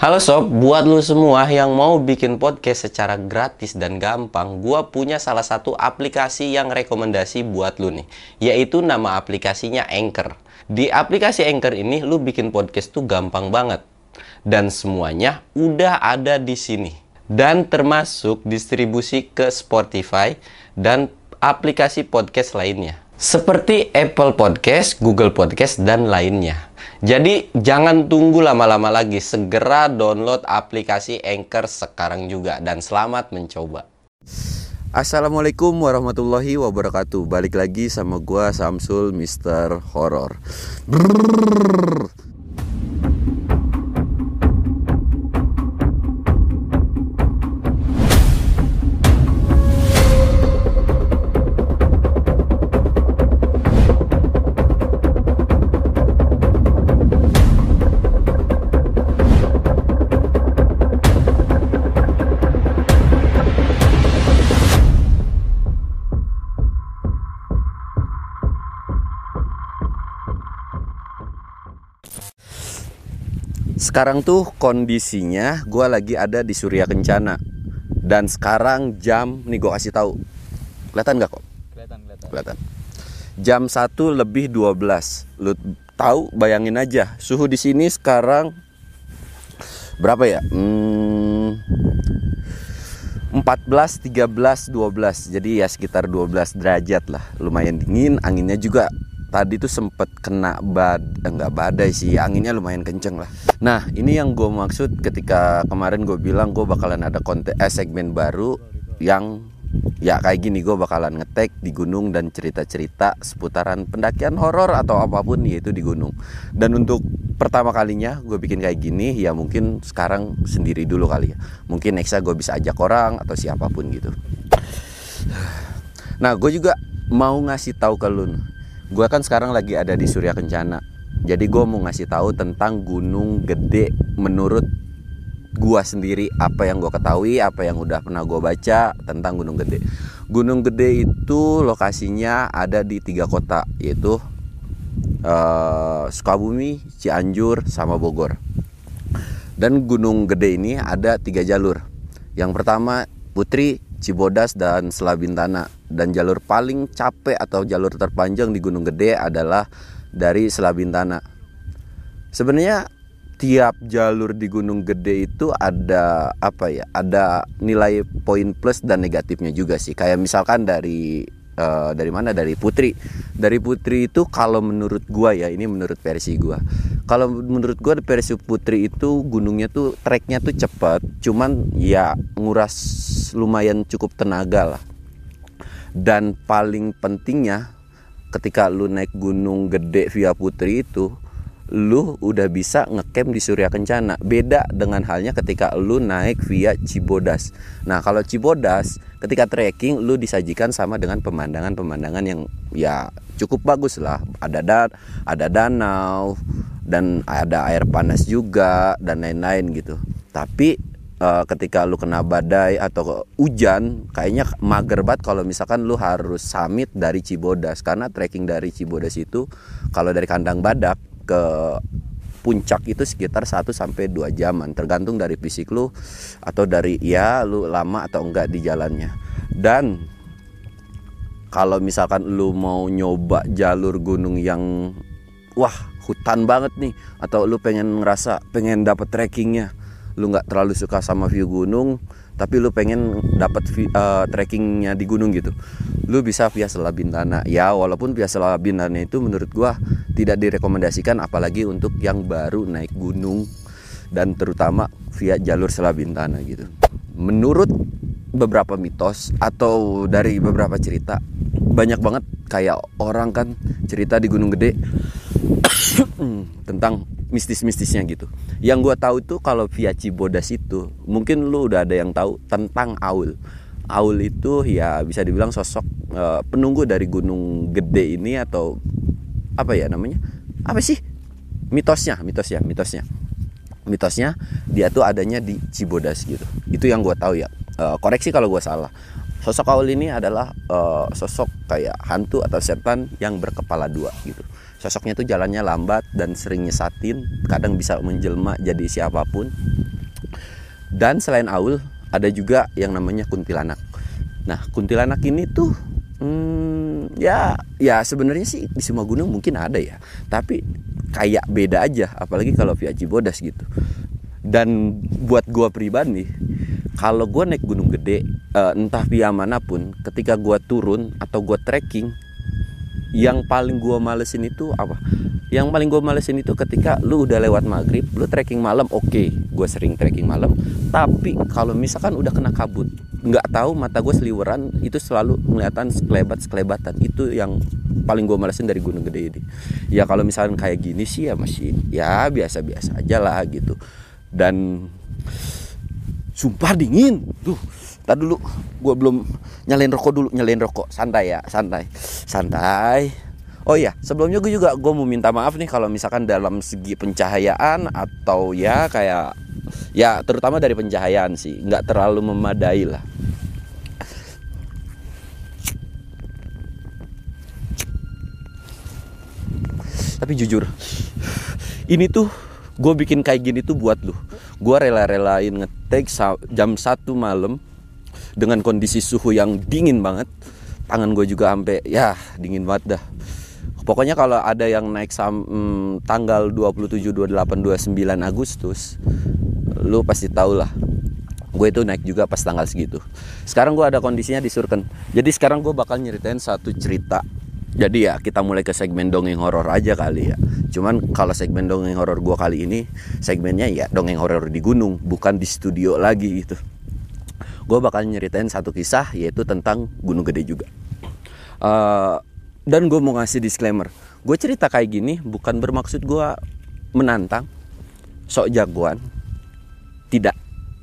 Halo sob, buat lu semua yang mau bikin podcast secara gratis dan gampang, gua punya salah satu aplikasi yang rekomendasi buat lu nih, yaitu nama aplikasinya Anchor. Di aplikasi Anchor ini lu bikin podcast tuh gampang banget. Dan semuanya udah ada di sini. Dan termasuk distribusi ke Spotify dan aplikasi podcast lainnya. Seperti Apple Podcast, Google Podcast, dan lainnya. Jadi jangan tunggu lama-lama lagi, segera download aplikasi Anchor sekarang juga dan selamat mencoba. Assalamualaikum warahmatullahi wabarakatuh. Balik lagi sama gua Samsul Mister Horror. Brrrr. Sekarang tuh kondisinya gue lagi ada di Surya Kencana dan sekarang jam nih gue kasih tahu kelihatan nggak kok? Kelihatan, kelihatan. Kelihatan. Jam 1 lebih 12 Lu tahu bayangin aja suhu di sini sekarang berapa ya? Hmm, 14, 13, 12 Jadi ya sekitar 12 derajat lah Lumayan dingin, anginnya juga tadi tuh sempet kena bad enggak badai sih anginnya lumayan kenceng lah. Nah ini yang gue maksud ketika kemarin gue bilang gue bakalan ada konten eh, segmen baru yang ya kayak gini gue bakalan ngetek di gunung dan cerita-cerita seputaran pendakian horor atau apa pun yaitu di gunung. Dan untuk pertama kalinya gue bikin kayak gini ya mungkin sekarang sendiri dulu kali ya. Mungkin nexa gue bisa ajak orang atau siapa pun gitu. Nah gue juga mau ngasih tahu ke lu gue kan sekarang lagi ada di Surya Kencana. Jadi gue mau ngasih tahu tentang gunung gede menurut gue sendiri. Apa yang gue ketahui apa yang udah pernah gue baca tentang gunung gede. Gunung gede itu lokasinya ada di tiga kota yaitu uh, Sukabumi Cianjur sama Bogor. Dan gunung gede ini ada tiga jalur. Yang pertama Putri Cibodas dan Selabintana dan jalur paling capek atau jalur terpanjang di Gunung Gede adalah dari Selabintana. Sebenarnya tiap jalur di Gunung Gede itu ada apa ya? Ada nilai poin plus dan negatifnya juga sih. Kayak misalkan dari uh, dari mana? Dari Putri. Dari Putri itu kalau menurut gua ya, ini menurut versi gua. Kalau menurut gua versi Putri itu gunungnya tuh treknya tuh cepat, cuman ya nguras lumayan cukup tenaga lah. Dan paling pentingnya ketika lu naik gunung gede via Putri itu lu udah bisa ngecamp di Surya Kencana. Beda dengan halnya ketika lu naik via Cibodas. Nah, kalau Cibodas ketika trekking lu disajikan sama dengan pemandangan-pemandangan yang ya cukup bagus lah. Ada da ada danau dan ada air panas juga dan lain-lain gitu. Tapi uh, ketika lu kena badai atau hujan kayaknya mager banget kalau misalkan lu harus summit dari Cibodas karena trekking dari Cibodas itu kalau dari kandang badak ke puncak itu sekitar 1 sampai 2 jaman tergantung dari fisik lu atau dari ya lu lama atau enggak di jalannya. Dan kalau misalkan lu mau nyoba jalur gunung yang wah hutan banget nih atau lu pengen ngerasa pengen dapet trekkingnya lu nggak terlalu suka sama view gunung tapi lu pengen dapat uh, trekkingnya di gunung gitu. Lu bisa via Selabintana ya walaupun via Selabintana itu menurut gua tidak direkomendasikan apalagi untuk yang baru naik gunung dan terutama via jalur Selabintana gitu. Menurut beberapa mitos atau dari beberapa cerita banyak banget kayak orang kan cerita di Gunung Gede tentang mistis-mistisnya gitu. Yang gue tahu itu kalau via Cibodas itu, mungkin lu udah ada yang tahu tentang Aul. Aul itu ya bisa dibilang sosok uh, penunggu dari Gunung Gede ini atau apa ya namanya? Apa sih? Mitosnya, mitosnya, mitosnya. Mitosnya dia tuh adanya di Cibodas gitu. Itu yang gue tahu ya. Uh, koreksi kalau gue salah. Sosok Aul ini adalah uh, sosok kayak hantu atau setan yang berkepala dua gitu sosoknya tuh jalannya lambat dan sering nyesatin kadang bisa menjelma jadi siapa pun. Dan selain Aul ada juga yang namanya kuntilanak. Nah kuntilanak ini tuh hmm, ya ya sebenarnya sih di semua gunung mungkin ada ya. Tapi kayak beda aja apalagi kalau via Cibodas gitu. Dan buat gua pribadi kalau gua naik gunung gede uh, entah via mana pun ketika gua turun atau gua trekking yang paling gua malesin itu apa? Yang paling gue malesin itu ketika lu udah lewat maghrib lu trekking malam oke okay, gue sering trekking malam. Tapi kalau misalkan udah kena kabut nggak tahu mata gue seliweran itu selalu kelihatan sekelebat sekelebatan itu yang paling gue malesin dari gunung gede ini. Ya kalau misalkan kayak gini sih ya masih ya biasa biasa aja lah gitu. Dan sumpah dingin. Tuh Tadi dulu gue belum nyalain rokok dulu. Nyalain rokok. Santai ya santai. Santai. Oh iya, sebelumnya gue juga gue mau minta maaf nih kalau misalkan dalam segi pencahayaan atau ya kayak ya terutama dari pencahayaan sih. Nggak terlalu memadai lah. Tapi jujur, ini tuh gue bikin kayak gini tuh buat lu. Gue rela-relain ngetek jam satu malam dengan kondisi suhu yang dingin banget. Tangan gue juga sampai ya dingin banget dah Pokoknya kalau ada yang naik sam, hmm, tanggal 27, 28, 29 Agustus, lu pasti tau lah. Gue itu naik juga pas tanggal segitu. Sekarang gue ada kondisinya di Surken. Jadi sekarang gue bakal nyeritain satu cerita. Jadi ya kita mulai ke segmen dongeng horor aja kali ya. Cuman kalau segmen dongeng horor gue kali ini segmennya ya dongeng horor di gunung, bukan di studio lagi gitu. Gue bakal nyeritain satu kisah yaitu tentang Gunung Gede juga. Uh, dan gue mau ngasih disclaimer gue cerita kayak gini bukan bermaksud gue menantang sok jagoan tidak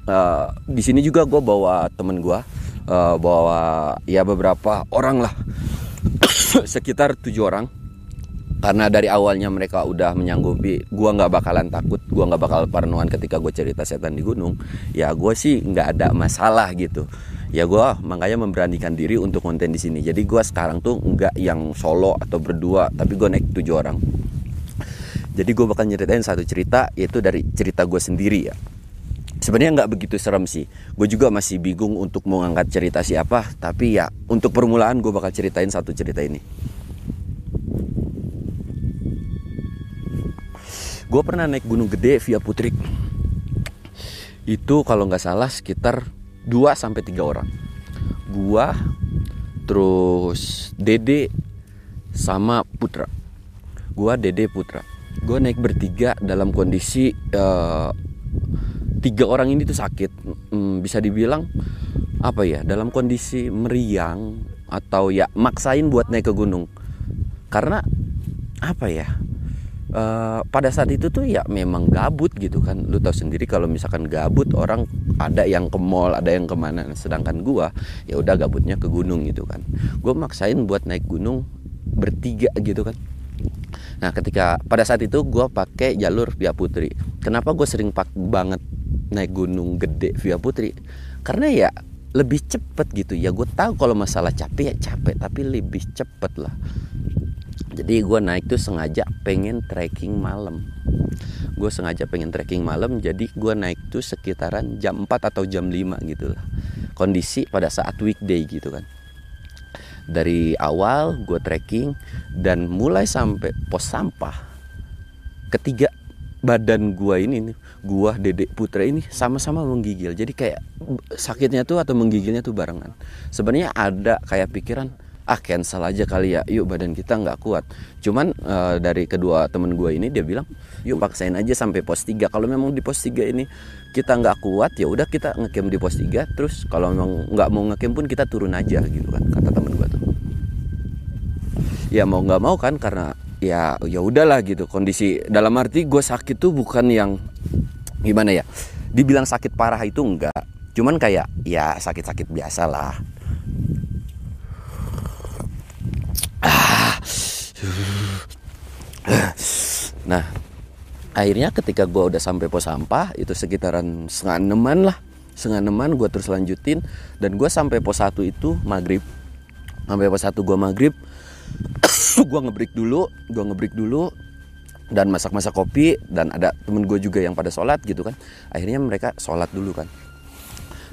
uh, di sini juga gue bawa temen gue uh, bawa ya beberapa orang lah sekitar tujuh orang. Karena dari awalnya mereka udah menyanggupi gue nggak bakalan takut gue nggak bakal parnoan ketika gue cerita setan di gunung. Ya gue sih nggak ada masalah gitu. Ya gue makanya memberanikan diri untuk konten di sini. Jadi gue sekarang tuh nggak yang solo atau berdua tapi gue naik tujuh orang. Jadi gue bakal nyeritain satu cerita yaitu dari cerita gue sendiri ya sebenarnya nggak begitu serem sih gue juga masih bingung untuk mau ngangkat cerita siapa tapi ya untuk permulaan gue bakal ceritain satu cerita ini gue pernah naik gunung gede via Putrik itu kalau nggak salah sekitar 2 sampai 3 orang. Gua terus Dede sama Putra. Gua Dede Putra. Gua naik bertiga dalam kondisi uh, tiga orang ini tuh sakit. Hmm, bisa dibilang apa ya? Dalam kondisi meriang atau ya maksain buat naik ke gunung. Karena apa ya? Uh, pada saat itu tuh ya memang gabut gitu kan lu tahu sendiri kalau misalkan gabut orang ada yang ke mall ada yang ke mana sedangkan gua ya udah gabutnya ke gunung gitu kan gua maksain buat naik gunung bertiga gitu kan nah ketika pada saat itu gua pakai jalur via putri kenapa gue sering pak banget naik gunung gede via putri karena ya lebih cepet gitu. Ya gue tahu kalau masalah capek ya capek tapi lebih cepet lah. Jadi gue naik tuh sengaja pengen trekking malam. Gue sengaja pengen trekking malam jadi gue naik tuh sekitaran jam 4 atau jam 5 gitu lah. Kondisi pada saat weekday gitu kan. Dari awal gue trekking dan mulai sampai pos sampah ketiga badan gue ini nih gua dedek putra ini sama-sama menggigil. Jadi kayak sakitnya tuh atau menggigilnya tuh barengan. Sebenarnya ada kayak pikiran ah cancel aja kali ya. Yuk badan kita nggak kuat. Cuman uh, dari kedua temen gue ini dia bilang yuk paksain aja sampai pos 3 kalau memang di pos 3 ini kita nggak kuat ya udah kita ngecamp di pos 3 terus kalau memang nggak mau ngecamp pun kita turun aja gitu kan kata temen gue tuh. Ya mau nggak mau kan karena ya ya udahlah gitu. Kondisi dalam arti gue sakit tuh bukan yang gimana ya? Dibilang sakit parah itu enggak. Cuman kayak ya sakit-sakit biasa lah. Nah, akhirnya ketika gue udah sampai pos sampah itu sekitaran setengah enaman lah, setengah enaman gue terus lanjutin. Dan gue sampai pos satu itu maghrib. Sampai pos satu gue maghrib, gue ngebreak dulu, gue ngebreak dulu. Dan masak-masak kopi dan ada temen gue juga yang pada sholat gitu kan. Akhirnya mereka sholat dulu kan.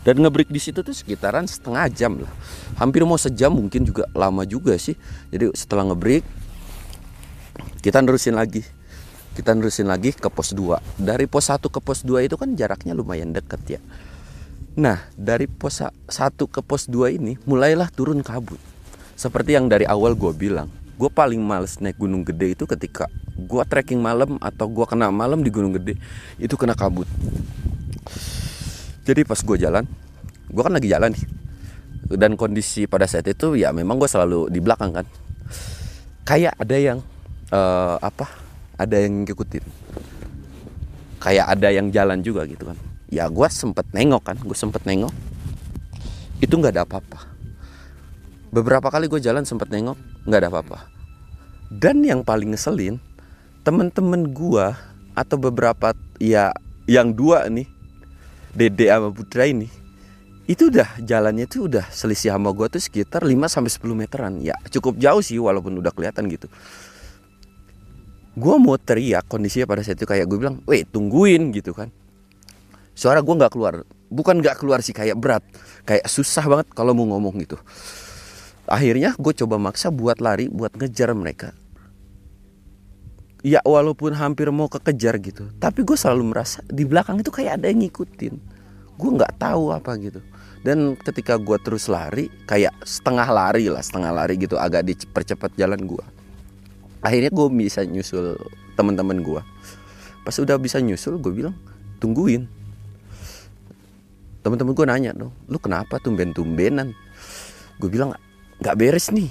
Dan ngebreak di situ tuh sekitaran setengah jam lah. Hampir mau sejam mungkin juga lama juga sih. Jadi setelah ngebreak kita nerusin lagi. Kita nerusin lagi ke pos 2 dari pos 1 ke pos 2 itu kan jaraknya lumayan deket ya. Nah dari pos 1 ke pos 2 ini mulailah turun kabut. Seperti yang dari awal gue bilang gue paling males naik gunung gede itu ketika gue trekking malam atau gue kena malam di gunung gede itu kena kabut. Jadi pas gue jalan gue kan lagi jalan nih. Dan kondisi pada saat itu ya memang gue selalu di belakang kan. Kayak ada yang uh, apa ada yang ngikutin. Kayak ada yang jalan juga gitu kan. Ya gue sempet nengok kan gue sempet nengok. Itu nggak ada apa-apa. Beberapa kali gue jalan sempet nengok nggak ada apa-apa. Dan yang paling ngeselin temen-temen gue atau beberapa ya yang dua nih Dede sama Putra ini itu udah jalannya tuh udah selisih sama gue tuh sekitar 5 sampai 10 meteran. Ya cukup jauh sih walaupun udah kelihatan gitu. Gue mau teriak kondisinya pada saat itu kayak gue bilang weh tungguin gitu kan. Suara gue nggak keluar. Bukan nggak keluar sih kayak berat. Kayak susah banget kalau mau ngomong gitu akhirnya gue coba maksa buat lari buat ngejar mereka. Ya walaupun hampir mau kekejar gitu tapi gue selalu merasa di belakang itu kayak ada yang ngikutin. Gue nggak tahu apa gitu. Dan ketika gue terus lari kayak setengah lari lah setengah lari gitu agak dipercepat jalan gue akhirnya gue bisa nyusul teman-teman gue pas udah bisa nyusul gue bilang tungguin. Teman-teman gue nanya dong lu kenapa tumben-tumbenan? Gue bilang nggak beres nih.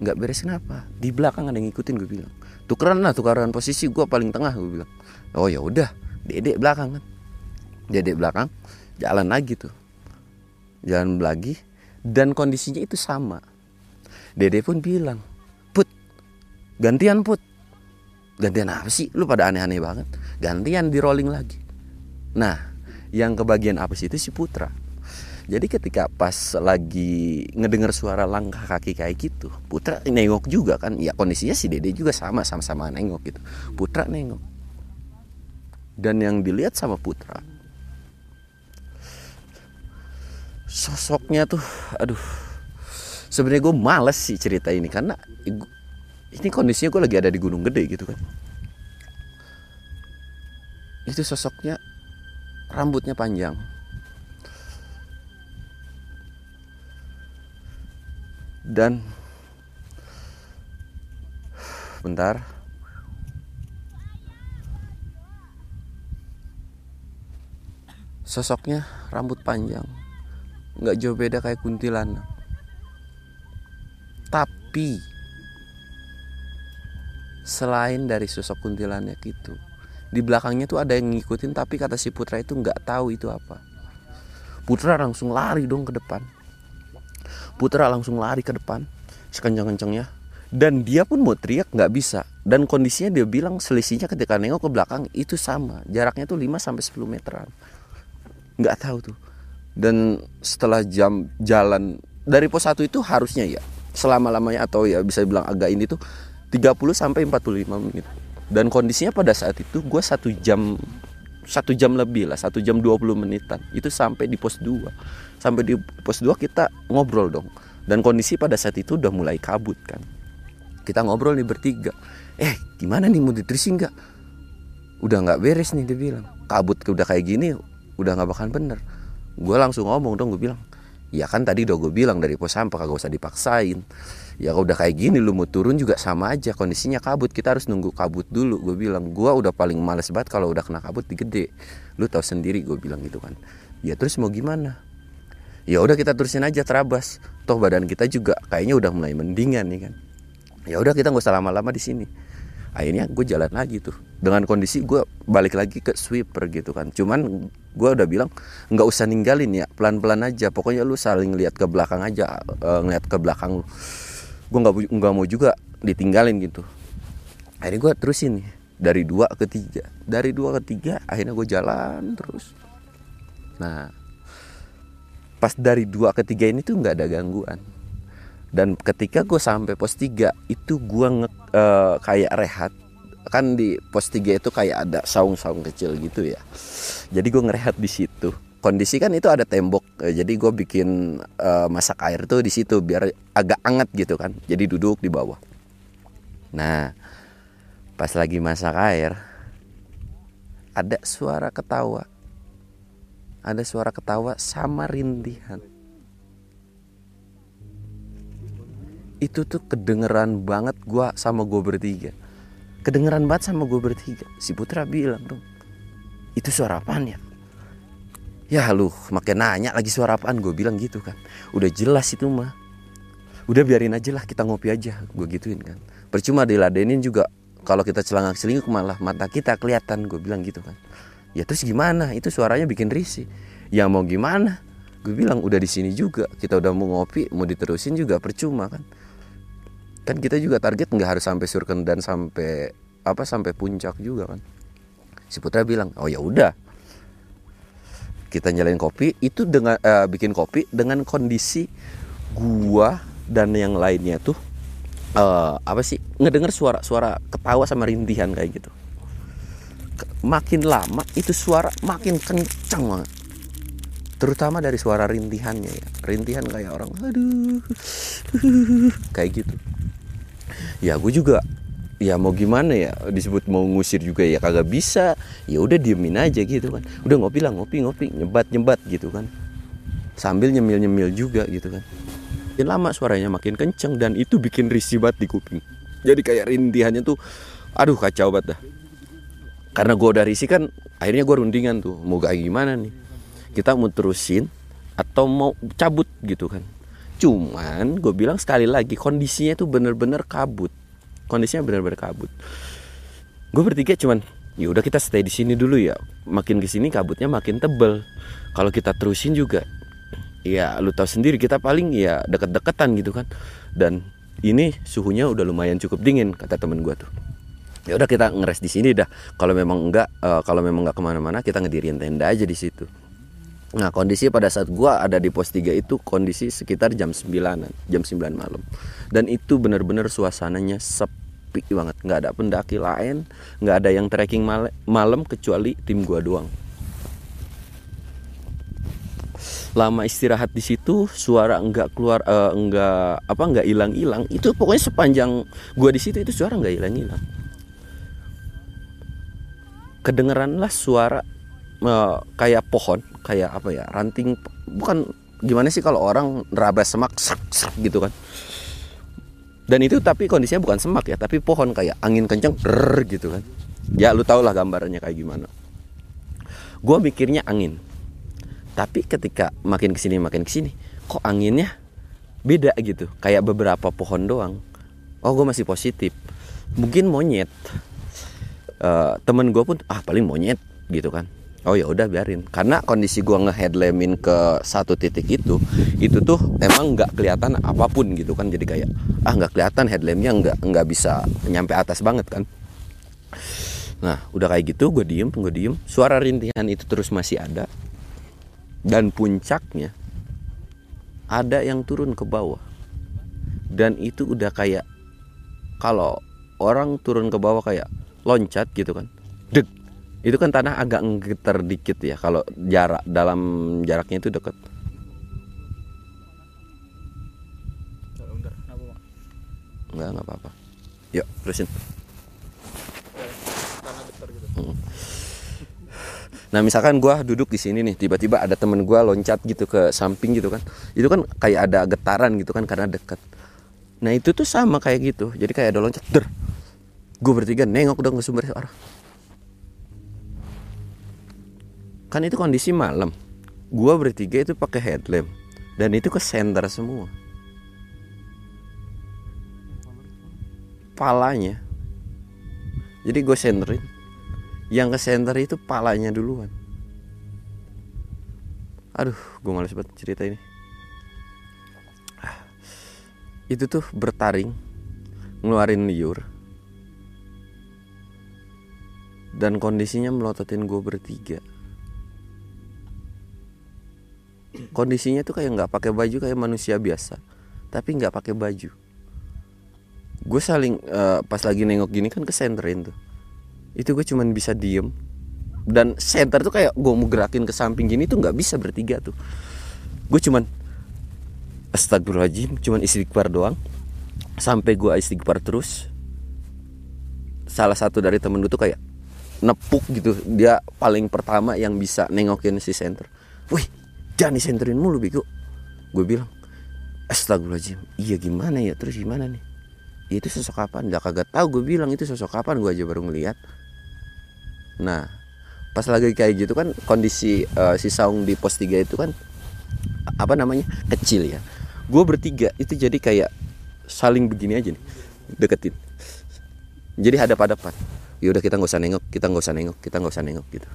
Nggak beres kenapa? Di belakang ada yang ngikutin gue bilang. Tukeran lah tukeran posisi gue paling tengah gue bilang. Oh ya udah. Dedek belakang kan. Dedek belakang jalan lagi tuh. Jalan lagi dan kondisinya itu sama. Dede pun bilang put gantian put. Gantian apa sih? Lu pada aneh-aneh banget. Gantian di rolling lagi. Nah yang kebagian apa sih? Itu si putra jadi ketika pas lagi ngedengar suara langkah kaki kayak gitu Putra nengok juga kan. Ya kondisinya si Dede juga sama sama-sama nengok gitu. Putra nengok. Dan yang dilihat sama Putra sosoknya tuh aduh sebenarnya gue males sih cerita ini karena ini kondisinya gue lagi ada di gunung gede gitu kan. Itu sosoknya rambutnya panjang dan bentar. Sosoknya rambut panjang. Nggak jauh beda kayak kuntilanak. Tapi selain dari sosok kuntilanak itu di belakangnya tuh ada yang ngikutin tapi kata si Putra itu nggak tahu itu apa. Putra langsung lari dong ke depan Putra langsung lari ke depan sekencang-kencangnya dan dia pun mau teriak nggak bisa. Dan kondisinya dia bilang selisihnya ketika nengok ke belakang itu sama. Jaraknya tuh 5 sampai 10 meteran. Nggak tahu tuh. Dan setelah jam jalan dari pos 1 itu harusnya ya selama-lamanya atau ya bisa bilang agak ini tuh 30 sampai 45 menit. Dan kondisinya pada saat itu gue satu jam satu jam lebih lah satu jam 20 menitan. Itu sampai di pos 2 sampai di pos 2 kita ngobrol dong. Dan kondisi pada saat itu udah mulai kabut kan. Kita ngobrol nih bertiga. Eh gimana nih mau diterusin nggak? Udah nggak beres nih dia bilang. Kabut udah kayak gini udah nggak bakalan bener. Gue langsung ngomong dong gue bilang ya kan tadi udah gue bilang dari pos sampah kagak usah dipaksain ya udah kayak gini lu mau turun juga sama aja. Kondisinya kabut kita harus nunggu kabut dulu. Gue bilang gue udah paling males banget kalau udah kena kabut di gede. Lu tahu sendiri gue bilang gitu kan. Ya terus mau gimana? Ya udah kita terusin aja terabas. Toh badan kita juga kayaknya udah mulai mendingan nih kan. Ya udah kita nggak usah lama-lama di sini. Akhirnya gue jalan lagi tuh. Dengan kondisi gue balik lagi ke sweeper gitu kan. Cuman gue udah bilang nggak usah ninggalin ya pelan-pelan aja. Pokoknya lu saling lihat ke belakang aja uh, ngeliat ke belakang lu gue nggak nggak mau juga ditinggalin gitu. Akhirnya gue terusin nih dari dua ke tiga. Dari dua ke tiga akhirnya gue jalan terus. Nah pas dari dua ke tiga ini tuh nggak ada gangguan. Dan ketika gue sampai pos tiga itu gue nge, uh, kayak rehat. Kan di pos 3 itu kayak ada saung-saung kecil gitu ya. Jadi gue ngerehat di situ kondisi kan itu ada tembok. Eh, jadi gue bikin uh, masak air tuh di situ biar agak anget gitu kan. Jadi duduk di bawah. Nah pas lagi masak air ada suara ketawa. Ada suara ketawa sama rintihan. Itu tuh kedengeran banget gua sama gue bertiga. Kedengeran banget sama gue bertiga. Si Putra bilang dong itu suara apaan ya ya lu makin nanya lagi suara apaan? Gue bilang gitu kan. Udah jelas itu mah. Udah biarin aja lah kita ngopi aja. Gue gituin kan. Percuma diladenin juga. Kalau kita celangak selingkuh malah mata kita kelihatan. Gue bilang gitu kan. Ya terus gimana? Itu suaranya bikin risih. Ya mau gimana? Gue bilang udah di sini juga. Kita udah mau ngopi mau diterusin juga. Percuma kan. Kan kita juga target nggak harus sampai surken dan sampai apa sampai puncak juga kan. Si Putra bilang oh ya udah kita nyalain kopi itu dengan uh, bikin kopi dengan kondisi gua dan yang lainnya tuh uh, apa sih ngedenger suara-suara ketawa sama rintihan kayak gitu. Makin lama itu suara makin kencang banget. Terutama dari suara rintihannya ya. Rintihan kayak orang aduh kayak gitu. Ya gue juga ya mau gimana ya? Disebut mau ngusir juga ya kagak bisa. Ya udah diemin aja gitu kan. Udah ngopi lah ngopi ngopi nyebat nyebat gitu kan. Sambil nyemil nyemil juga gitu kan. Makin lama suaranya makin kenceng dan itu bikin risih banget di kuping. Jadi kayak rintihannya tuh aduh kacau banget dah. Karena gue udah risih kan akhirnya gue rundingan tuh mau kayak gimana nih? Kita mau terusin atau mau cabut gitu kan. Cuman gue bilang sekali lagi kondisinya tuh bener-bener kabut kondisinya bener-bener kabut. Gue bertiga cuman ya udah kita stay di sini dulu ya. Makin ke sini kabutnya makin tebel. Kalau kita terusin juga ya lu tahu sendiri kita paling ya deket-deketan gitu kan. Dan ini suhunya udah lumayan cukup dingin kata temen gue tuh. Ya udah kita ngeres di sini dah. Kalau memang enggak uh, kalau memang enggak ke mana-mana kita ngedirin tenda aja di situ. Nah kondisi pada saat gua ada di pos 3 itu kondisi sekitar jam 9 jam 9 malam. Dan itu benar-benar suasananya sepi banget, nggak ada pendaki lain, nggak ada yang trekking malam kecuali tim gua doang. Lama istirahat di situ, suara enggak keluar, uh, enggak apa enggak hilang-hilang. Itu pokoknya sepanjang gua di situ itu suara enggak hilang-hilang. Kedengeranlah suara uh, kayak pohon kayak apa ya ranting bukan gimana sih kalau orang nerabas semak sak sak gitu kan dan itu tapi kondisinya bukan semak ya tapi pohon kayak angin kenceng rrr, gitu kan. Ya lu tau lah gambarannya kayak gimana. Gue mikirnya angin. Tapi ketika makin ke sini makin ke sini kok anginnya beda gitu? Kayak beberapa pohon doang. Oh gue masih positif. Mungkin monyet. Uh, temen gue pun ah paling monyet gitu kan oh ya udah biarin. Karena kondisi gua ngeheadlamin ke satu titik itu itu tuh emang nggak kelihatan apa pun gitu kan. Jadi kayak ah nggak kelihatan headlampnya nggak nggak bisa nyampe atas banget kan. Nah udah kayak gitu gue diem gue diem. Suara rintihan itu terus masih ada. Dan puncaknya ada yang turun ke bawah. Dan itu udah kayak kalau orang turun ke bawah kayak loncat gitu kan. Deg itu kan tanah agak ngegetar dikit ya kalau jarak dalam jaraknya itu dekat Enggak, enggak apa-apa. Yuk, terusin. Nah, misalkan gua duduk di sini nih, tiba-tiba ada temen gua loncat gitu ke samping gitu kan. Itu kan kayak ada getaran gitu kan karena dekat. Nah, itu tuh sama kayak gitu. Jadi kayak ada loncat, der. Gue bertiga nengok dong ke sumber suara. Kan itu kondisi malam. Gua bertiga itu pakai headlamp. Dan itu ke center semua. Palanya. Jadi gue centerin. Yang ke center itu palanya duluan. Aduh gue males banget cerita ini. Itu tuh bertaring. Ngeluarin liur. Dan kondisinya melototin gue bertiga kondisinya tuh kayak nggak pakai baju kayak manusia biasa tapi nggak pakai baju. Gue saling uh, pas lagi nengok gini kan kesenterin tuh. Itu gue cuman bisa diem. Dan center tuh kayak gue mau gerakin ke samping gini tuh nggak bisa bertiga tuh. Gue cuman astagfirullahaladzim cuman istighfar doang. Sampai gue istighfar terus salah satu dari temen gue tuh kayak nepuk gitu. Dia paling pertama yang bisa nengokin si center wih jangan disenterin mulu bego. Gue bilang astagfirullahaladzim iya gimana ya? Terus gimana nih? Ya itu sosok kapan? Gak kagak tahu gue bilang itu sosok kapan gue aja baru ngeliat. Nah pas lagi kayak gitu kan kondisi uh, si Saung di pos 3 itu kan apa namanya kecil ya. Gue bertiga itu jadi kayak saling begini aja nih deketin. Jadi hadap-hadapan. Ya udah kita nggak usah nengok kita nggak usah nengok kita nggak usah nengok gitu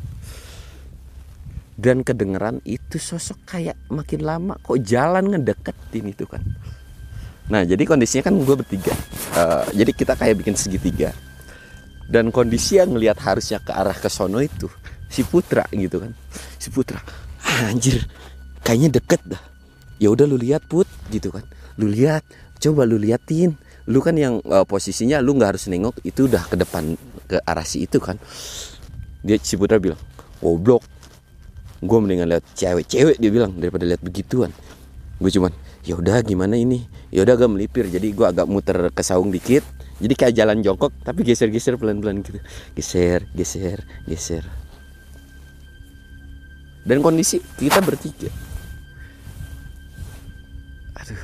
dan kedengeran itu sosok kayak makin lama kok jalan ngedeketin itu kan. Nah jadi kondisinya kan gue bertiga. Uh, jadi kita kayak bikin segitiga. Dan kondisi yang ngelihat harusnya ke arah ke sono itu si Putra gitu kan. Si Putra ah, anjir kayaknya deket dah. Ya udah lu lihat put gitu kan. Lu lihat coba lu liatin. Lu kan yang uh, posisinya lu nggak harus nengok itu udah ke depan ke arah si itu kan. Dia si Putra bilang goblok gue mendingan lihat cewek-cewek dia bilang daripada lihat begituan. Gue cuman ya udah gimana ini? Ya udah agak melipir jadi gue agak muter ke saung dikit. Jadi kayak jalan jongkok tapi geser-geser pelan-pelan gitu. Geser geser geser. Dan kondisi kita bertiga. Aduh.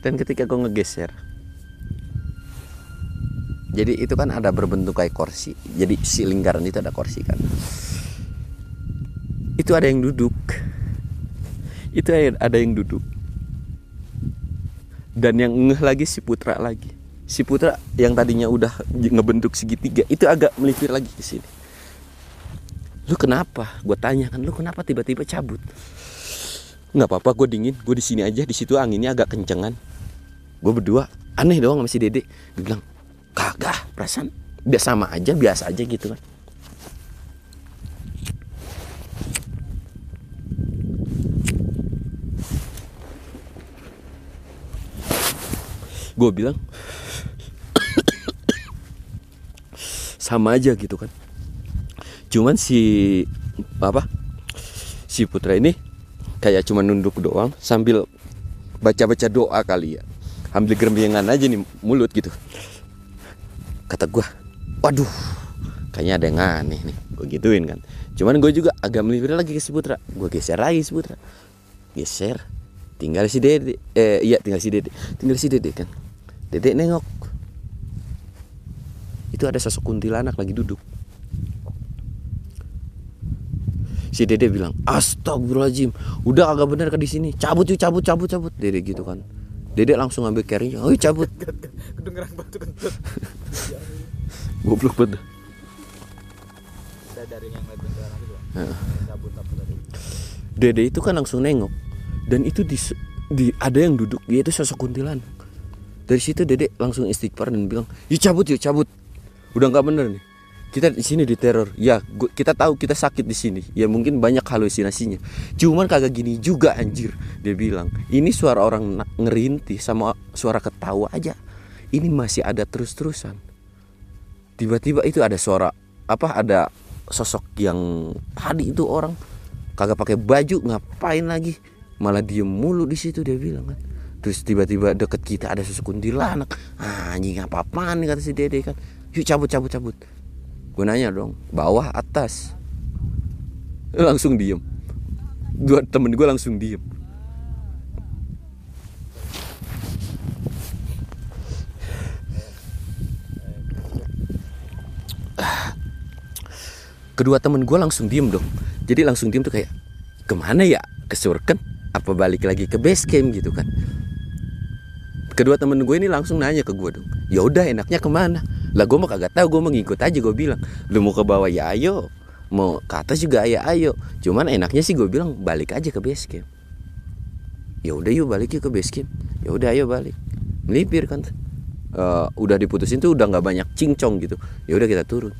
Dan ketika gue ngegeser jadi itu kan ada berbentuk kayak kursi. Jadi si lingkaran itu ada kursi kan itu ada yang duduk itu ada yang duduk dan yang ngeh lagi si putra lagi si Putra yang tadinya udah ngebentuk segitiga itu agak melipir lagi ke sini. Lu kenapa? Gue tanya kan, lu kenapa tiba-tiba cabut? Nggak apa-apa, gue dingin. Gue di sini aja. Di situ anginnya agak kencengan. Gue berdua aneh doang sama si Dede. Dia bilang, kagak, perasaan biasa sama aja, biasa aja gitu kan. Gue bilang, sama aja gitu kan. Cuman si apa si putra ini kayak cuma nunduk doang sambil baca-baca doa kali ya. Ambil gerembengan aja nih mulut gitu. Kata gue waduh kayaknya ada yang aneh nih. Gue gituin kan. Cuman gue juga agak melipir lagi ke si putra. Gue geser lagi si putra. Geser. Tinggal si dede. Eh iya tinggal si dede. Tinggal si dede kan dede nengok. Itu ada sosok kuntilanak lagi duduk. Si dede bilang astagfirullahaladzim udah agak bener ke di sini. Cabut yuk cabut cabut cabut. Dede gitu kan. Dede langsung ambil carry oh cabut. Kedengeran batu kentut goblok banget. Dari yang dede itu kan langsung nengok. Dan itu di, di ada yang duduk dia itu sosok kuntilanak dari situ dede langsung istighfar dan bilang yuk cabut yuk cabut. Udah nggak bener nih. Kita di sini diteror. Ya gua, kita tahu kita sakit di sini. Ya mungkin banyak halusinasinya. Cuman kagak gini juga anjir dia bilang. Ini suara orang ngerintih sama suara ketawa aja. Ini masih ada terus-terusan. Tiba-tiba itu ada suara apa ada sosok yang tadi itu orang. Kagak pakai baju ngapain lagi? Malah diem mulu di situ dia bilang kan terus tiba-tiba deket kita ada sosok kuntilanak. Ah, anjing apa apaan nih kata si dede kan. Yuk cabut cabut cabut. Gue nanya dong bawah atas? Langsung diem. Dua temen gue langsung diem. Kedua temen gue langsung diem dong. Jadi langsung diem tuh kayak ke mana ya? Ke surken? Apa balik lagi ke base camp? gitu kan kedua temen gue ini langsung nanya ke gue dong ya udah enaknya ke mana? Lah gue mah kagak tahu gue mau ngikut aja gue bilang. Lu mau ke bawah ya ayo. Mau ke atas juga ya ayo. Cuman enaknya sih gue bilang balik aja ke base camp. Ya udah yuk balik yuk ke base camp. Ya udah ayo balik. Melipir kan. Uh, udah diputusin tuh udah nggak banyak cincong gitu. Ya udah kita turun.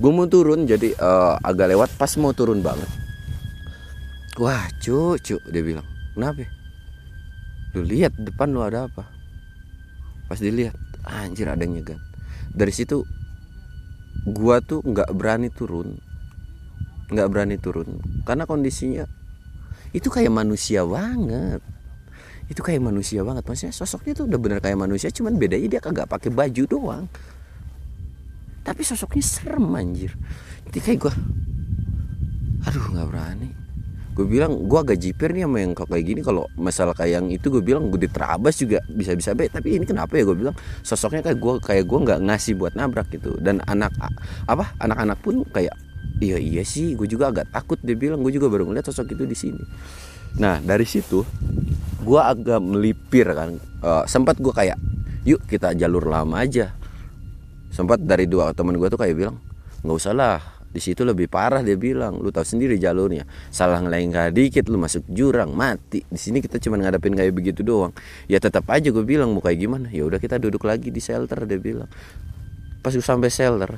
Gue mau turun jadi uh, agak lewat pas mau turun banget. Wah cucu dia bilang. Kenapa? Lu lihat depan lu ada apa pas dilihat anjir ada yang nyegan dari situ gua tuh nggak berani turun. Nggak berani turun. Karena kondisinya itu kayak manusia banget. Itu kayak manusia banget. Maksudnya sosoknya tuh udah bener kayak manusia cuman bedanya dia kagak pakai baju doang. Tapi sosoknya serem anjir. Jadi kayak gua aduh nggak berani gue bilang gue agak jiper nih sama yang kayak gini. Kalau masalah kayak yang itu gue bilang gue diterabas juga bisa bisa baik tapi ini kenapa ya gue bilang sosoknya kayak gue kayak gue nggak ngasih buat nabrak gitu. Dan anak apa anak-anak pun kayak iya iya sih. Gue juga agak takut dia bilang. Gue juga baru ngeliat sosok itu di sini. Nah dari situ gue agak melipir kan. Uh, sempat gue kayak yuk kita jalur lama aja. Sempat dari dua teman gue tuh kayak bilang nggak usah lah di situ lebih parah dia bilang lu tahu sendiri jalurnya. Salah ngelengkar dikit lu masuk jurang mati. Di sini kita cuma ngadepin kayak begitu doang. Ya tetap aja gue bilang mau kayak gimana? Ya udah kita duduk lagi di shelter dia bilang. Pas gue sampai shelter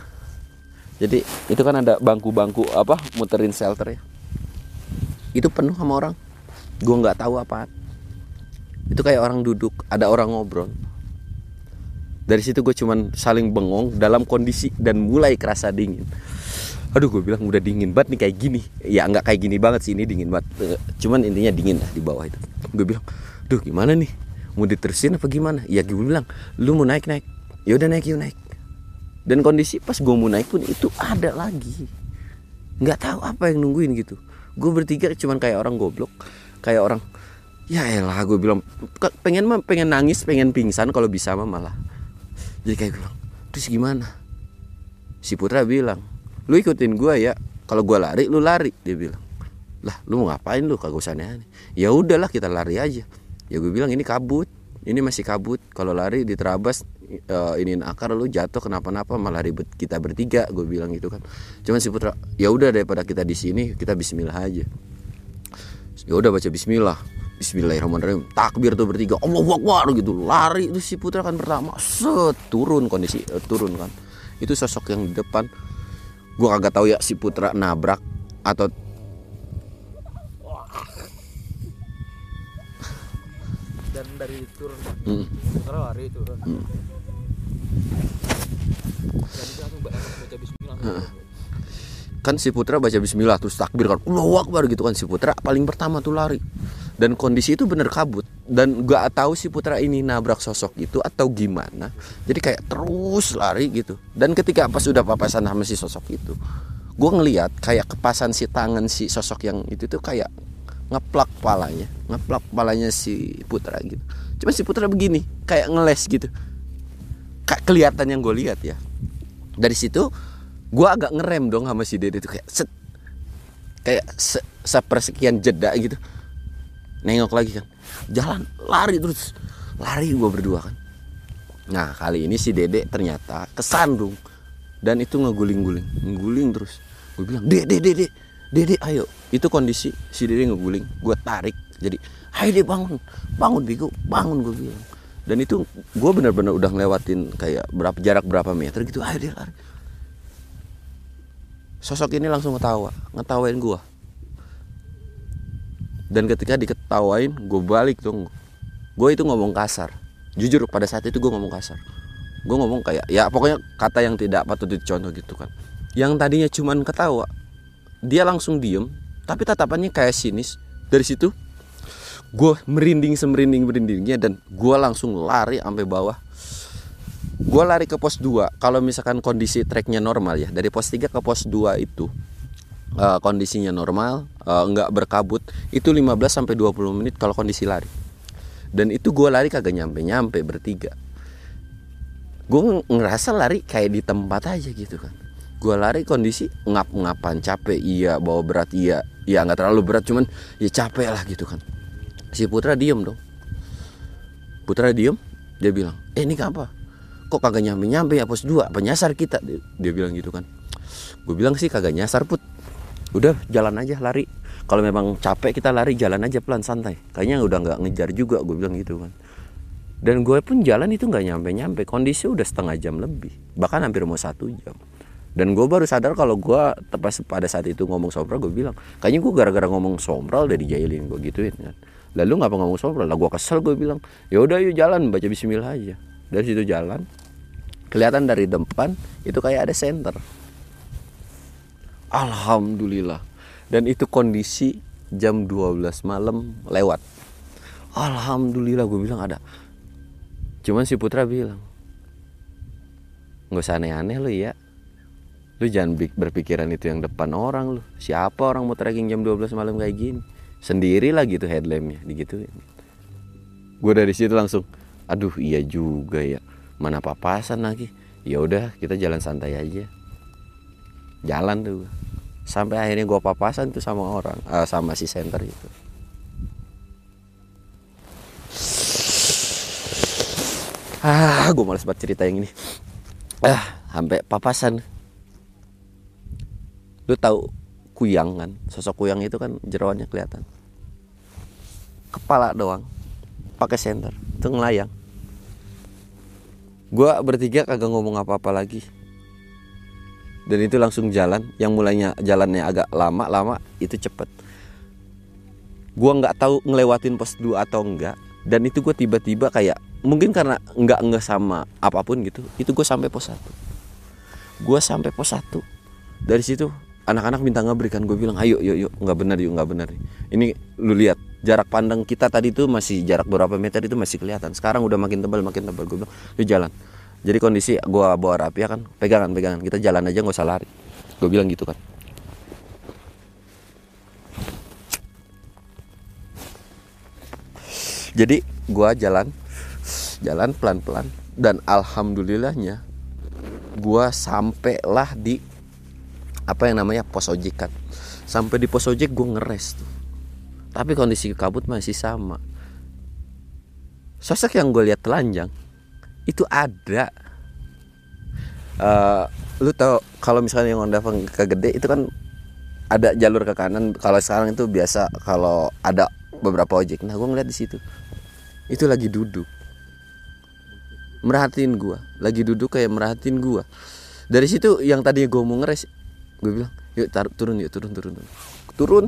jadi itu kan ada bangku-bangku apa muterin shelter ya. Itu penuh sama orang. Gue nggak tahu apa itu kayak orang duduk ada orang ngobrol. Dari situ gue cuman saling bengong dalam kondisi dan mulai kerasa dingin aduh gue bilang udah dingin banget nih kayak gini. Ya nggak kayak gini banget sih ini dingin banget. Eh, cuman intinya dingin lah di bawah itu. Gue bilang duh gimana nih? Mau diterusin apa gimana? Ya gue bilang lu mau naik naik. Ya udah naik yuk naik. Dan kondisi pas gue mau naik pun itu ada lagi. Nggak tahu apa yang nungguin gitu. Gue bertiga cuman kayak orang goblok kayak orang ya elah gue bilang. "Ke- pengen mah pengen nangis pengen pingsan kalau bisa mah malah. Jadi kayak gue bilang terus gimana? Si Putra bilang lu ikutin gua ya. Kalau gua lari lu lari dia bilang. Lah lu mau ngapain lu? Kagak usah aneh ya udahlah kita lari aja. Ya gue bilang ini kabut. Ini masih kabut. Kalau lari diterabas uh, iniin akar lu jatuh kenapa-napa malah ribet kita bertiga gue bilang gitu kan. Cuman si putra ya udah daripada kita di sini kita Bismillah aja. Ya udah baca Bismillah. Bismillahirrahmanirrahim. Takbir tuh bertiga. Allahu Akbar gitu. Lari itu si putra kan pertama. Set turun kondisi eh, turun kan. Itu sosok yang di depan gue kagak tahu ya si putra nabrak atau dan dari turun. Hmm. lari turun. Hmm. kan si putra baca Bismillah terus takbir kan Allahu Akbar gitu kan. Si putra paling pertama tuh lari dan kondisi itu bener kabut. Dan gak tahu si putra ini nabrak sosok itu atau gimana. Jadi kayak terus lari gitu. Dan ketika pas udah papasan sama si sosok itu gue ngeliat kayak kepasan si tangan si sosok yang itu tuh kayak ngeplak palanya. Ngeplak palanya si putra gitu. Cuma si putra begini kayak ngeles gitu. Kayak kelihatan yang gue lihat ya. Dari situ gue agak ngerem dong sama si dede itu kayak set. Kayak se sepersekian jeda gitu nengok lagi kan. Jalan lari terus. Lari gue berdua kan. Nah kali ini si dede ternyata kesandung. Dan itu ngeguling-guling. Ngeguling terus. Gue bilang dede dede dede ayo. Itu kondisi si dede ngeguling. Gue tarik. Jadi ayo deh bangun. Bangun bego bangun gue bilang. Dan itu gue benar-benar udah ngelewatin kayak berapa jarak berapa meter gitu. Ayo deh lari. Sosok ini langsung ngetawa. Ngetawain gue dan ketika diketawain gue balik dong. Gue itu ngomong kasar. Jujur pada saat itu gue ngomong kasar. Gue ngomong kayak ya pokoknya kata yang tidak patut dicontoh gitu kan. Yang tadinya cuman ketawa dia langsung diem tapi tatapannya kayak sinis. Dari situ gue merinding semerinding merindingnya dan gue langsung lari sampai bawah. Gue lari ke pos 2 kalau misalkan kondisi treknya normal ya dari pos 3 ke pos 2 itu eh, kondisinya normal eh, nggak berkabut itu 15 sampai 20 menit kalau kondisi lari. Dan itu gue lari kagak nyampe nyampe bertiga gue ngerasa lari kayak di tempat aja gitu kan. Gue lari kondisi ngap-ngapan capek iya bawa berat iya. Ya nggak terlalu berat cuman ya capek lah gitu kan. Si Putra diem dong. Putra diem dia bilang eh ini apa kok kagak nyampe nyampe ya pos 2 apa nyasar kita? Dia, dia bilang gitu kan. Gue bilang sih kagak nyasar put udah jalan aja lari. Kalau memang capek kita lari jalan aja pelan santai. Kayaknya udah nggak ngejar juga gue bilang gitu kan. Dan gue pun jalan itu nggak nyampe nyampe kondisi udah setengah jam lebih. Bahkan hampir mau satu jam. Dan gue baru sadar kalau gue tepas pada saat itu ngomong sombral gue bilang kayaknya gue gara-gara ngomong sombral udah dijailin gue gituin kan. Lalu ngapa ngomong sombral lah gue kesel gue bilang. Ya udah yuk jalan baca Bismillah aja. Dari situ jalan kelihatan dari depan itu kayak ada center alhamdulillah. Dan itu kondisi jam 12 malam lewat. Alhamdulillah gue bilang ada. Cuman si Putra bilang nggak usah aneh-aneh lu ya lu jangan berpikiran itu yang depan orang lu. Siapa orang mau trekking jam 12 malam kayak gini? Sendiri lah gitu headlampnya digituin. Gue dari situ langsung aduh iya juga ya. Mana papasan lagi. Ya udah kita jalan santai aja jalan tuh. Sampai akhirnya gue papasan tuh sama orang eh, sama si center itu. Ah gue males banget cerita yang ini. Ah sampai papasan. Lu tahu kuyang kan? Sosok kuyang itu kan jeroannya kelihatan. Kepala doang pakai senter itu ngelayang gua bertiga kagak ngomong apa-apa lagi dan itu langsung jalan. Yang mulainya jalannya agak lama lama itu cepet. Gua nggak tahu ngelewatin pos 2 atau enggak dan itu gue tiba-tiba kayak mungkin karena nggak nggak sama apa pun gitu itu gue sampai pos 1 gue sampai pos 1 dari situ anak-anak minta ngeberikan gue bilang ayo yuk yuk. Nggak benar yuk nggak benar. Ini lu lihat jarak pandang kita tadi tuh masih jarak berapa meter itu masih kelihatan. Sekarang udah makin tebal makin tebal. Gue bilang yuk jalan jadi kondisi gue bawa rapi kan pegangan pegangan. Kita jalan aja nggak usah lari. Gue bilang gitu kan. Jadi gue jalan jalan pelan-pelan. Dan alhamdulillahnya gue sampailah di apa yang namanya pos ojek kan. Sampai di pos ojek gue ngeres tuh. Tapi kondisi kabut masih sama. Sosok yang gue lihat telanjang itu ada. Eh, lu tau kalau misalnya yang Honda ke gede itu kan ada jalur ke kanan. Kalau sekarang itu biasa kalau ada beberapa ojek. Nah gue ngeliat di situ. Itu lagi duduk. Merhatiin gua. Lagi duduk kayak merhatiin gua. Dari situ yang tadi gue mau ngeres gue bilang yuk tar- turun yuk turun turun turun. Turun.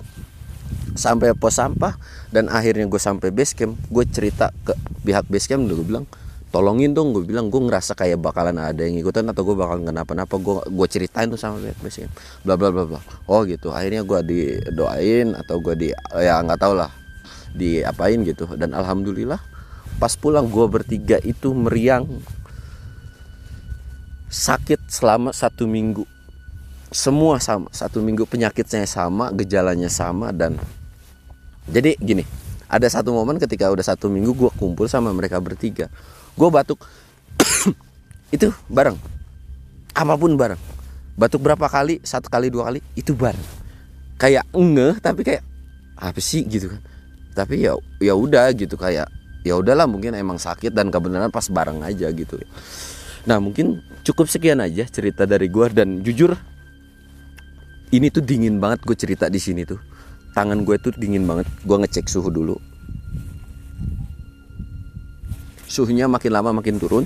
Sampai pos sampah dan akhirnya gue sampai base camp gue cerita ke pihak base camp gue bilang tolongin dong gue bilang gue ngerasa kayak bakalan ada yang ikutan atau gue bakal kenapa-napa gue gue ceritain tuh sama base camp bla bla bla bla. Oh gitu. Akhirnya gue didoain atau gue di ya nggak tau lah diapain gitu. Dan alhamdulillah pas pulang gue bertiga itu meriang sakit selama satu minggu. Semua sama satu minggu penyakitnya sama gejalanya sama dan jadi gini ada satu momen ketika udah satu minggu gue kumpul sama mereka bertiga gue batuk. Itu bareng. Apa pun bareng. Batuk berapa kali? Satu kali dua kali? Itu bareng. Kayak ngeh tapi kayak apa sih gitu kan. Tapi ya ya udah gitu. Kayak ya udahlah mungkin emang sakit dan kebenaran pas bareng aja gitu. Nah mungkin cukup sekian aja cerita dari gue dan jujur ini tuh dingin banget gue cerita di sini tuh. Tangan gue tuh dingin banget. Gue ngecek suhu dulu suhunya makin lama makin turun.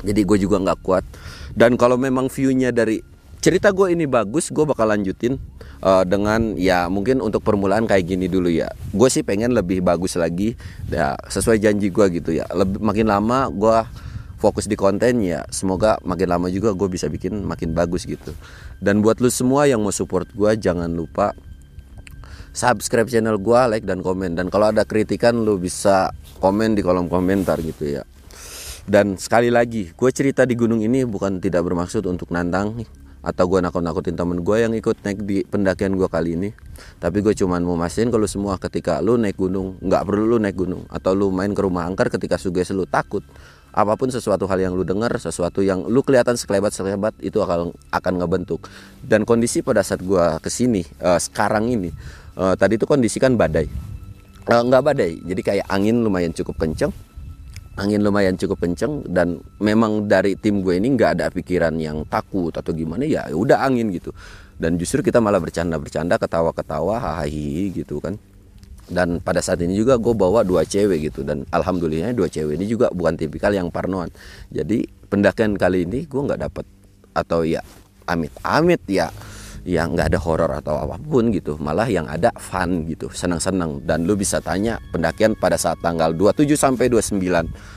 Jadi gue juga nggak kuat. Dan kalau memang viewnya dari cerita gue ini bagus gue bakal lanjutin eh, dengan ya mungkin untuk permulaan kayak gini dulu ya. Gue sih pengen lebih bagus lagi ya sesuai janji gue gitu ya. Lebih makin lama gue fokus di konten ya semoga makin lama juga gue bisa bikin makin bagus gitu. Dan buat lu semua yang mau support gue jangan lupa subscribe channel gue like dan komen. Dan kalau ada kritikan lu bisa komen di kolom komentar gitu ya. Dan sekali lagi gue cerita di gunung ini bukan tidak bermaksud untuk nantang atau gue nakut-nakutin temen gue yang ikut naik di pendakian gue kali ini. Tapi gue cuman mau mastiin kalau semua ketika lu naik gunung nggak perlu lu naik gunung atau lu main ke rumah angker ketika suges lu takut apa pun sesuatu hal yang lu dengar sesuatu yang lu kelihatan sekelebat sekelebat itu akan akan ngebentuk. Dan kondisi pada saat gue ke sini eh, sekarang ini eh, tadi itu kondisi kan badai. Eh, nggak badai jadi kayak angin lumayan cukup kenceng. Angin lumayan cukup kenceng dan memang dari tim gue ini nggak ada pikiran yang takut atau gimana ya udah angin gitu. Dan justru kita malah bercanda-bercanda ketawa-ketawa hahaha gitu kan. Dan pada saat ini juga gue bawa dua cewek gitu dan alhamdulillah dua cewek ini juga bukan tipikal yang parnoan. Jadi pendakian kali ini gue nggak dapet. Atau ya amit amit ya yang nggak ada horor atau apa pun gitu malah yang ada fun gitu senang-senang dan lu bisa tanya pendakian pada saat tanggal 27 sampai 29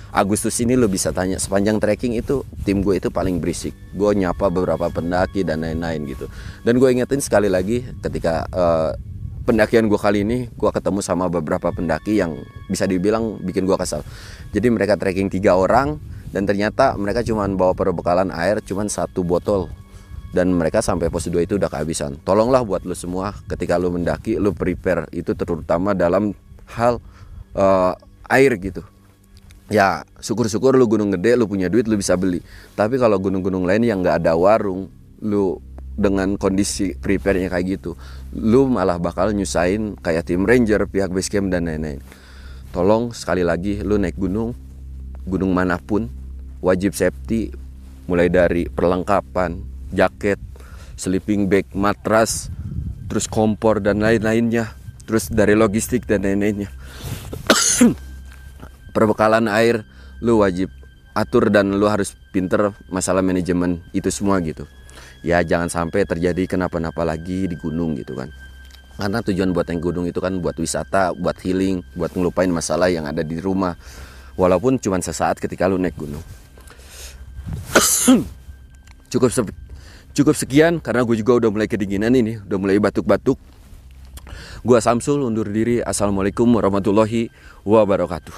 Agustus ini lu bisa tanya sepanjang trekking itu tim gue itu paling berisik. Gue nyapa beberapa pendaki dan lain-lain gitu. Dan gue ingetin sekali lagi ketika eh, pendakian gue kali ini gue ketemu sama beberapa pendaki yang bisa dibilang bikin gue kesal. Jadi mereka trekking tiga orang dan ternyata mereka cuma bawa perbekalan air cuma satu botol dan mereka sampai pos 2 itu udah kehabisan. Tolonglah buat lu semua ketika lu mendaki lu prepare itu terutama dalam hal eh, air gitu. Ya syukur-syukur lu gunung gede lu punya duit lu bisa beli. Tapi kalau gunung-gunung lain yang nggak ada warung lu dengan kondisi prepare-nya kayak gitu, lu malah bakal nyusahin kayak tim ranger, pihak base camp dan lain-lain. Tolong sekali lagi lu naik gunung, gunung mana pun wajib safety mulai dari perlengkapan, jaket, sleeping bag, matras, terus kompor dan lain-lainnya, terus dari logistik dan lain-lainnya. Perbekalan air lu wajib atur dan lu harus pinter masalah manajemen itu semua gitu. Ya jangan sampai terjadi kenapa-napa lagi di gunung gitu kan. Karena tujuan buat yang gunung itu kan buat wisata, buat healing, buat ngelupain masalah yang ada di rumah. Walaupun cuma sesaat ketika lu naik gunung. Cukup cukup sekian karena gue juga udah mulai kedinginan ini, udah mulai batuk-batuk. Gua Samsul undur diri. Assalamualaikum warahmatullahi wabarakatuh.